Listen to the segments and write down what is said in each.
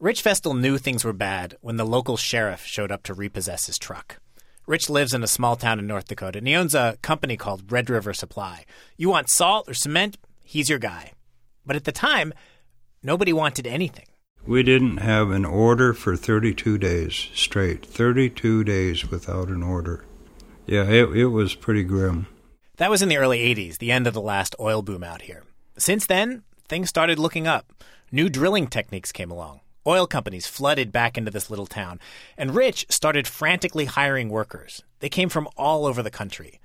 Rich Vestal knew things were bad when the local sheriff showed up to repossess his truck. Rich lives in a small town in North Dakota, and he owns a company called Red River Supply. You want salt or cement? He's your guy. But at the time, nobody wanted anything. We didn't have an order for 32 days straight. 32 days without an order. Yeah, it, it was pretty grim. That was in the early 80s, the end of the last oil boom out here. Since then, things started looking up. New drilling techniques came along. Oil companies flooded back into this little town, and Rich started frantically hiring workers. They came from all over the country.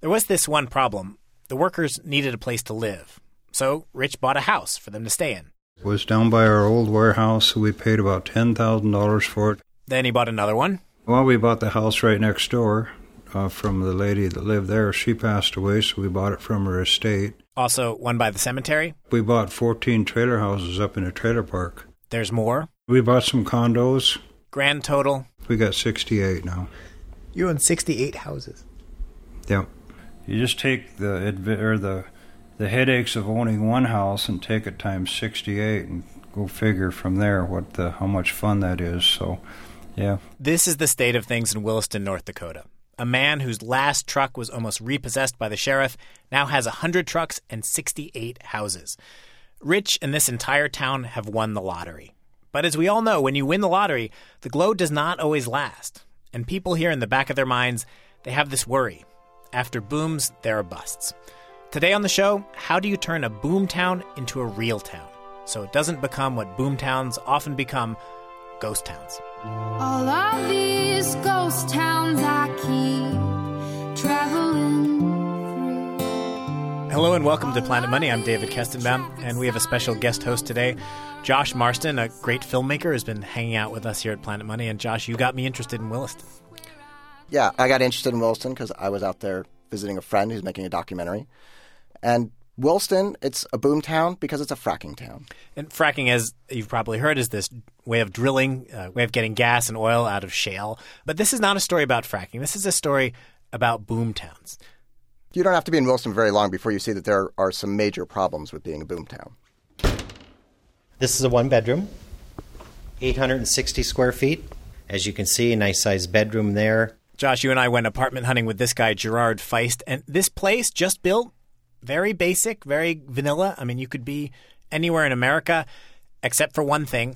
There was this one problem the workers needed a place to live. So Rich bought a house for them to stay in. It was down by our old warehouse, so we paid about $10,000 for it. Then he bought another one. Well, we bought the house right next door uh, from the lady that lived there. She passed away, so we bought it from her estate. Also, one by the cemetery. We bought 14 trailer houses up in a trailer park. There's more. We bought some condos. Grand total. We got 68 now. You own 68 houses. Yep. You just take the adv- or the the headaches of owning one house and take it times 68 and go figure from there what the how much fun that is. So, yeah. This is the state of things in Williston, North Dakota. A man whose last truck was almost repossessed by the sheriff now has 100 trucks and 68 houses. Rich and this entire town have won the lottery. But as we all know, when you win the lottery, the glow does not always last. And people here in the back of their minds, they have this worry. After booms, there are busts. Today on the show, how do you turn a boom town into a real town so it doesn't become what boom towns often become ghost towns? All of these ghost towns I keep Hello and welcome to Planet Money. I'm David Kestenbaum, and we have a special guest host today. Josh Marston, a great filmmaker, has been hanging out with us here at Planet Money. And Josh, you got me interested in Williston. Yeah, I got interested in Williston because I was out there visiting a friend who's making a documentary. And Williston, it's a boom town because it's a fracking town. And fracking, as you've probably heard, is this way of drilling, uh, way of getting gas and oil out of shale. But this is not a story about fracking. This is a story about boom towns. You don't have to be in Williston very long before you see that there are some major problems with being a boomtown. This is a one bedroom, 860 square feet. As you can see, a nice sized bedroom there. Josh, you and I went apartment hunting with this guy, Gerard Feist, and this place just built, very basic, very vanilla. I mean, you could be anywhere in America except for one thing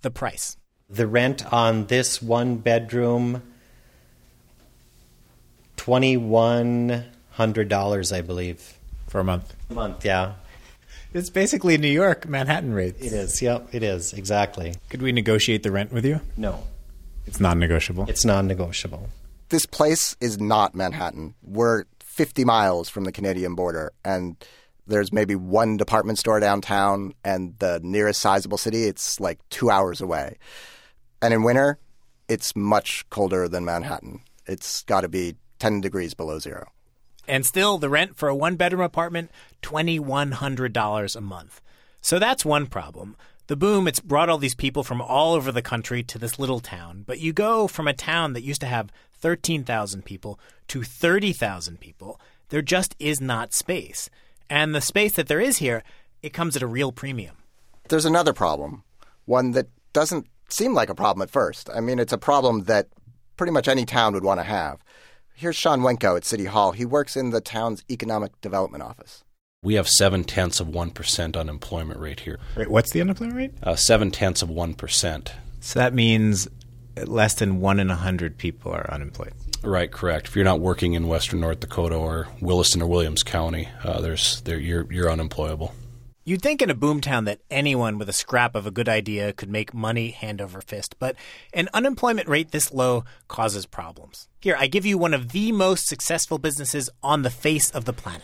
the price. The rent on this one bedroom, $2,100, I believe. For a month. A month, yeah. It's basically New York Manhattan rates. It is, yep, it is, exactly. Could we negotiate the rent with you? No, It's non negotiable. it's non negotiable. This place is not Manhattan. We're 50 miles from the Canadian border, and there's maybe one department store downtown, and the nearest sizable city, it's like two hours away. And in winter, it's much colder than Manhattan. It's got to be 10 degrees below zero. And still, the rent for a one bedroom apartment, $2,100 a month. So that's one problem. The boom, it's brought all these people from all over the country to this little town. But you go from a town that used to have 13,000 people to 30,000 people. There just is not space. And the space that there is here, it comes at a real premium. There's another problem, one that doesn't seem like a problem at first. I mean, it's a problem that pretty much any town would want to have. Here's Sean Wenko at City Hall. He works in the town's economic development office. We have seven tenths of 1% unemployment rate here. Wait, what's the unemployment rate? Uh, seven tenths of 1%. So that means less than one in a hundred people are unemployed. Right, correct. If you're not working in western North Dakota or Williston or Williams County, uh, there's there, you're, you're unemployable. You'd think in a boomtown that anyone with a scrap of a good idea could make money hand over fist, but an unemployment rate this low causes problems. Here, I give you one of the most successful businesses on the face of the planet.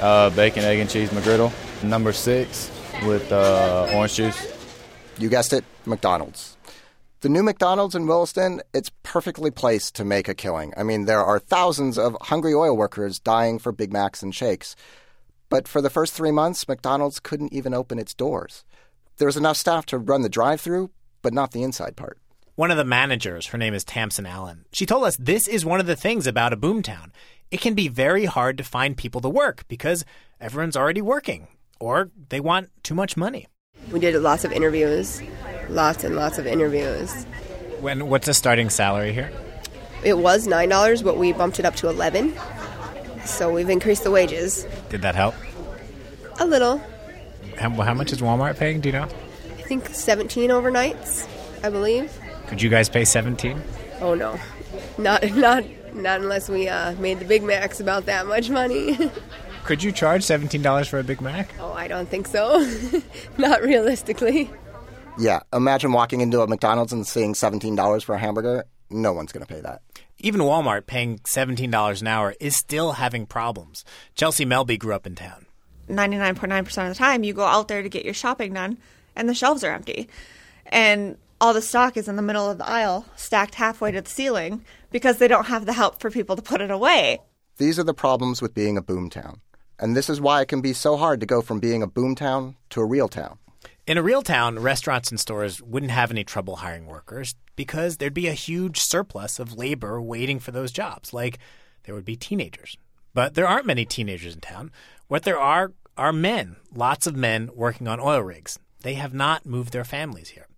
Uh, bacon, egg, and cheese McGriddle. Number six with uh, orange juice. You guessed it, McDonald's. The new McDonald's in Williston, it's perfectly placed to make a killing. I mean, there are thousands of hungry oil workers dying for Big Macs and shakes. But for the first three months, McDonald's couldn't even open its doors. There was enough staff to run the drive through, but not the inside part. One of the managers, her name is Tamsin Allen, she told us this is one of the things about a boomtown. It can be very hard to find people to work because everyone's already working or they want too much money. We did lots of interviews lots and lots of interviews. When what's the starting salary here? It was nine dollars, but we bumped it up to eleven. So we've increased the wages Did that help? a little. How, how much is Walmart paying? Do you know? I think seventeen overnights, I believe. Could you guys pay 17? Oh no, not not not unless we uh, made the Big Macs about that much money. Could you charge $17 for a Big Mac? oh, I don't think so. not realistically. Yeah, imagine walking into a McDonald's and seeing $17 for a hamburger. No one's going to pay that. Even Walmart paying $17 an hour is still having problems. Chelsea Melby grew up in town. 99.9% of the time you go out there to get your shopping done and the shelves are empty and all the stock is in the middle of the aisle stacked halfway to the ceiling because they don't have the help for people to put it away These are the problems with being a boomtown. And this is why it can be so hard to go from being a boomtown to a real town. In a real town, restaurants and stores wouldn't have any trouble hiring workers because there'd be a huge surplus of labor waiting for those jobs, like there would be teenagers. But there aren't many teenagers in town. What there are are men, lots of men working on oil rigs. They have not moved their families here.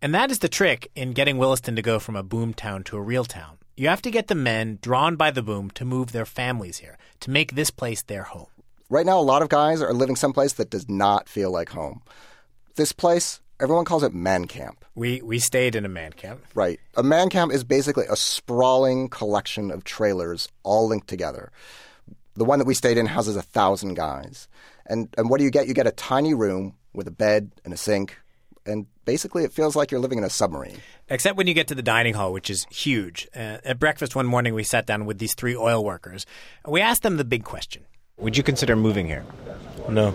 And that is the trick in getting Williston to go from a boom town to a real town. You have to get the men drawn by the boom to move their families here, to make this place their home. Right now, a lot of guys are living someplace that does not feel like home. This place, everyone calls it man camp. We we stayed in a man camp. Right. A man camp is basically a sprawling collection of trailers all linked together. The one that we stayed in houses a thousand guys. And and what do you get? You get a tiny room with a bed and a sink. And basically, it feels like you're living in a submarine. Except when you get to the dining hall, which is huge. Uh, at breakfast one morning, we sat down with these three oil workers. We asked them the big question Would you consider moving here? No.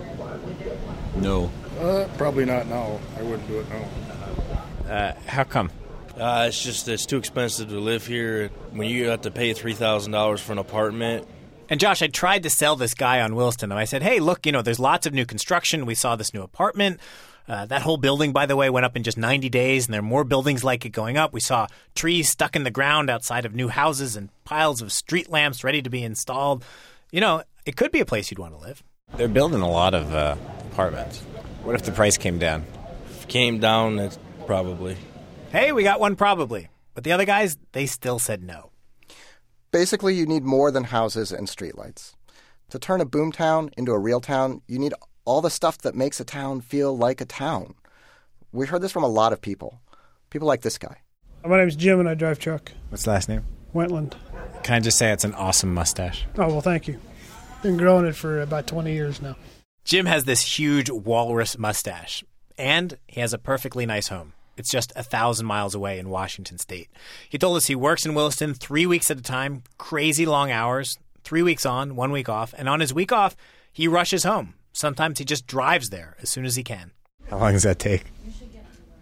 No. Uh, probably not now. I wouldn't do it now. Uh, how come? Uh, it's just it's too expensive to live here. When you have to pay three thousand dollars for an apartment, And Josh, I tried to sell this guy on Williston, and I said, hey, look, you know, there's lots of new construction. We saw this new apartment. Uh, that whole building, by the way, went up in just 90 days, and there are more buildings like it going up. We saw trees stuck in the ground outside of new houses and piles of street lamps ready to be installed. You know, it could be a place you'd want to live. They're building a lot of uh, apartments. What if the price came down? if it came down, it's probably. Hey, we got one probably. But the other guys, they still said no. Basically, you need more than houses and streetlights. To turn a boomtown into a real town, you need all the stuff that makes a town feel like a town. We heard this from a lot of people. People like this guy. My name's Jim and I drive truck. What's the last name? Wentland. Can I just say it's an awesome mustache? Oh, well, thank you. Been growing it for about 20 years now. Jim has this huge walrus mustache, and he has a perfectly nice home. It's just a thousand miles away in Washington State. He told us he works in Williston three weeks at a time, crazy long hours, three weeks on, one week off, and on his week off, he rushes home. Sometimes he just drives there as soon as he can. How long does that take?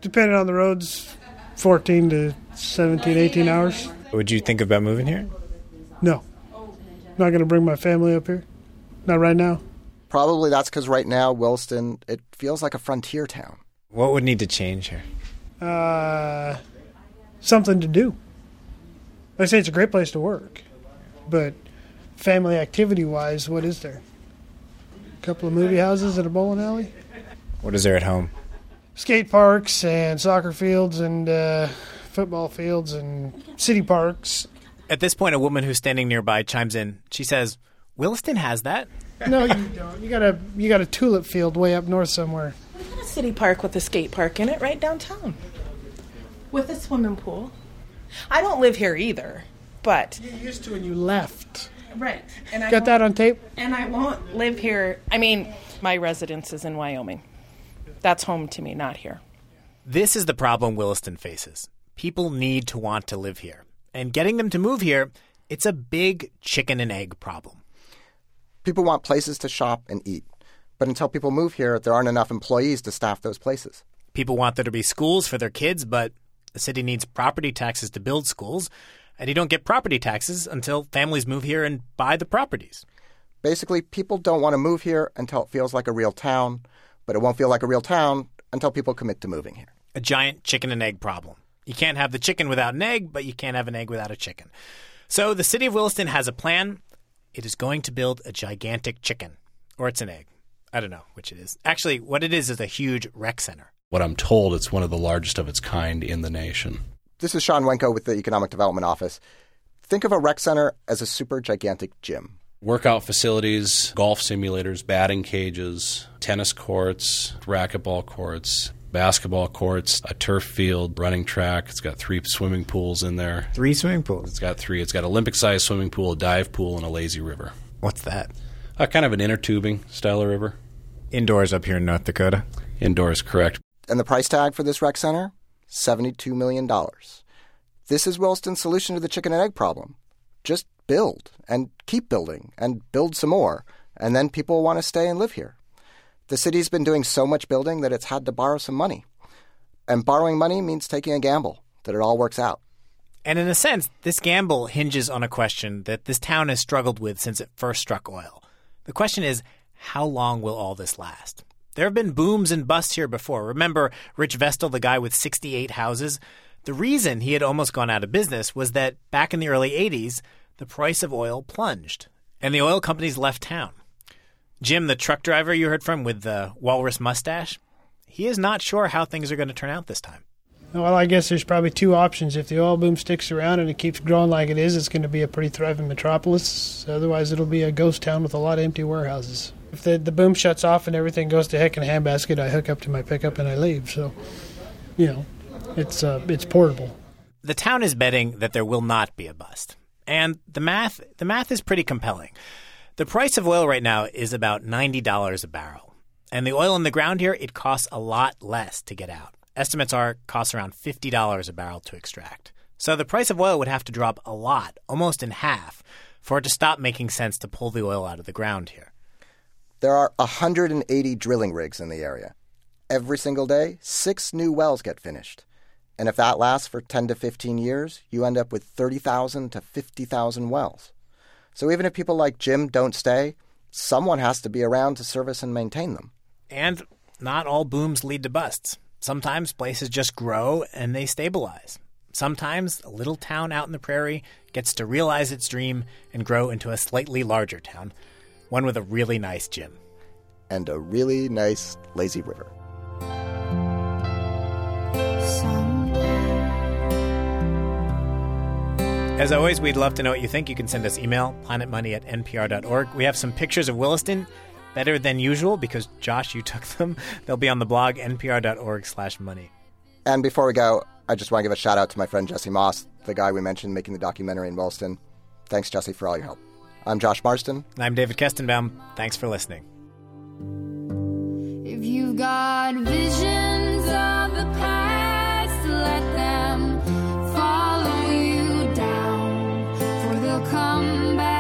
Depending on the roads, 14 to 17, 18 hours. Would you think about moving here? No. Not going to bring my family up here. Not right now. Probably that's because right now, Williston, it feels like a frontier town. What would need to change here? Uh, something to do. I say it's a great place to work, but family activity wise, what is there? A couple of movie houses and a bowling alley, What is there at home? skate parks and soccer fields and uh, football fields and city parks. At this point, a woman who's standing nearby chimes in. She says, Williston has that? No, you don't. You got a you got a tulip field way up north somewhere. We got a city park with a skate park in it right downtown with a swimming pool. I don't live here either, but you used to and you left. Right. And I Got that on tape? And I won't live here. I mean, my residence is in Wyoming. That's home to me, not here. This is the problem Williston faces. People need to want to live here. And getting them to move here, it's a big chicken and egg problem. People want places to shop and eat. But until people move here, there aren't enough employees to staff those places. People want there to be schools for their kids, but the city needs property taxes to build schools, and you don't get property taxes until families move here and buy the properties. Basically, people don't want to move here until it feels like a real town, but it won't feel like a real town until people commit to moving here. A giant chicken and egg problem. You can't have the chicken without an egg, but you can't have an egg without a chicken. So the city of Williston has a plan. It is going to build a gigantic chicken, or it's an egg. I don't know which it is. Actually, what it is is a huge rec center. What I'm told, it's one of the largest of its kind in the nation. This is Sean Wenko with the Economic Development Office. Think of a rec center as a super gigantic gym. Workout facilities, golf simulators, batting cages, tennis courts, racquetball courts, basketball courts, a turf field, running track. It's got three swimming pools in there. Three swimming pools. It's got three. It's got Olympic sized swimming pool, a dive pool, and a lazy river. What's that? Uh, kind of an inner tubing style of river. Indoors up here in North Dakota. Indoors, correct. And the price tag for this rec center? $72 million. This is Williston's solution to the chicken and egg problem. Just build and keep building and build some more, and then people will want to stay and live here. The city's been doing so much building that it's had to borrow some money. And borrowing money means taking a gamble that it all works out. And in a sense, this gamble hinges on a question that this town has struggled with since it first struck oil. The question is, how long will all this last? There have been booms and busts here before. Remember Rich Vestal, the guy with 68 houses? The reason he had almost gone out of business was that back in the early 80s, the price of oil plunged, and the oil companies left town. Jim, the truck driver you heard from with the walrus mustache, he is not sure how things are going to turn out this time. Well, I guess there's probably two options. If the oil boom sticks around and it keeps growing like it is, it's going to be a pretty thriving metropolis. Otherwise, it'll be a ghost town with a lot of empty warehouses. If the, the boom shuts off and everything goes to heck in a handbasket, I hook up to my pickup and I leave. So, you know, it's uh, it's portable. The town is betting that there will not be a bust, and the math the math is pretty compelling. The price of oil right now is about ninety dollars a barrel, and the oil in the ground here it costs a lot less to get out. Estimates are it costs around fifty dollars a barrel to extract. So the price of oil would have to drop a lot, almost in half, for it to stop making sense to pull the oil out of the ground here. There are 180 drilling rigs in the area. Every single day, six new wells get finished. And if that lasts for 10 to 15 years, you end up with 30,000 to 50,000 wells. So even if people like Jim don't stay, someone has to be around to service and maintain them. And not all booms lead to busts. Sometimes places just grow and they stabilize. Sometimes a little town out in the prairie gets to realize its dream and grow into a slightly larger town, one with a really nice gym. And a really nice lazy river. As always, we'd love to know what you think. You can send us email, planetmoney at npr.org. We have some pictures of Williston, better than usual because, Josh, you took them. They'll be on the blog, npr.org slash money. And before we go, I just want to give a shout out to my friend Jesse Moss, the guy we mentioned making the documentary in Williston. Thanks, Jesse, for all your help. I'm Josh Marston. And I'm David Kestenbaum. Thanks for listening. If you've got visions of the past. come back.